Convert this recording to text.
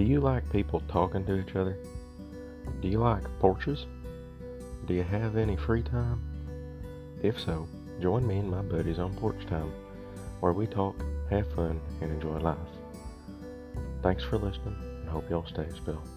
Do you like people talking to each other? Do you like porches? Do you have any free time? If so, join me and my buddies on Porch Time, where we talk, have fun, and enjoy life. Thanks for listening, and hope y'all stay spelled.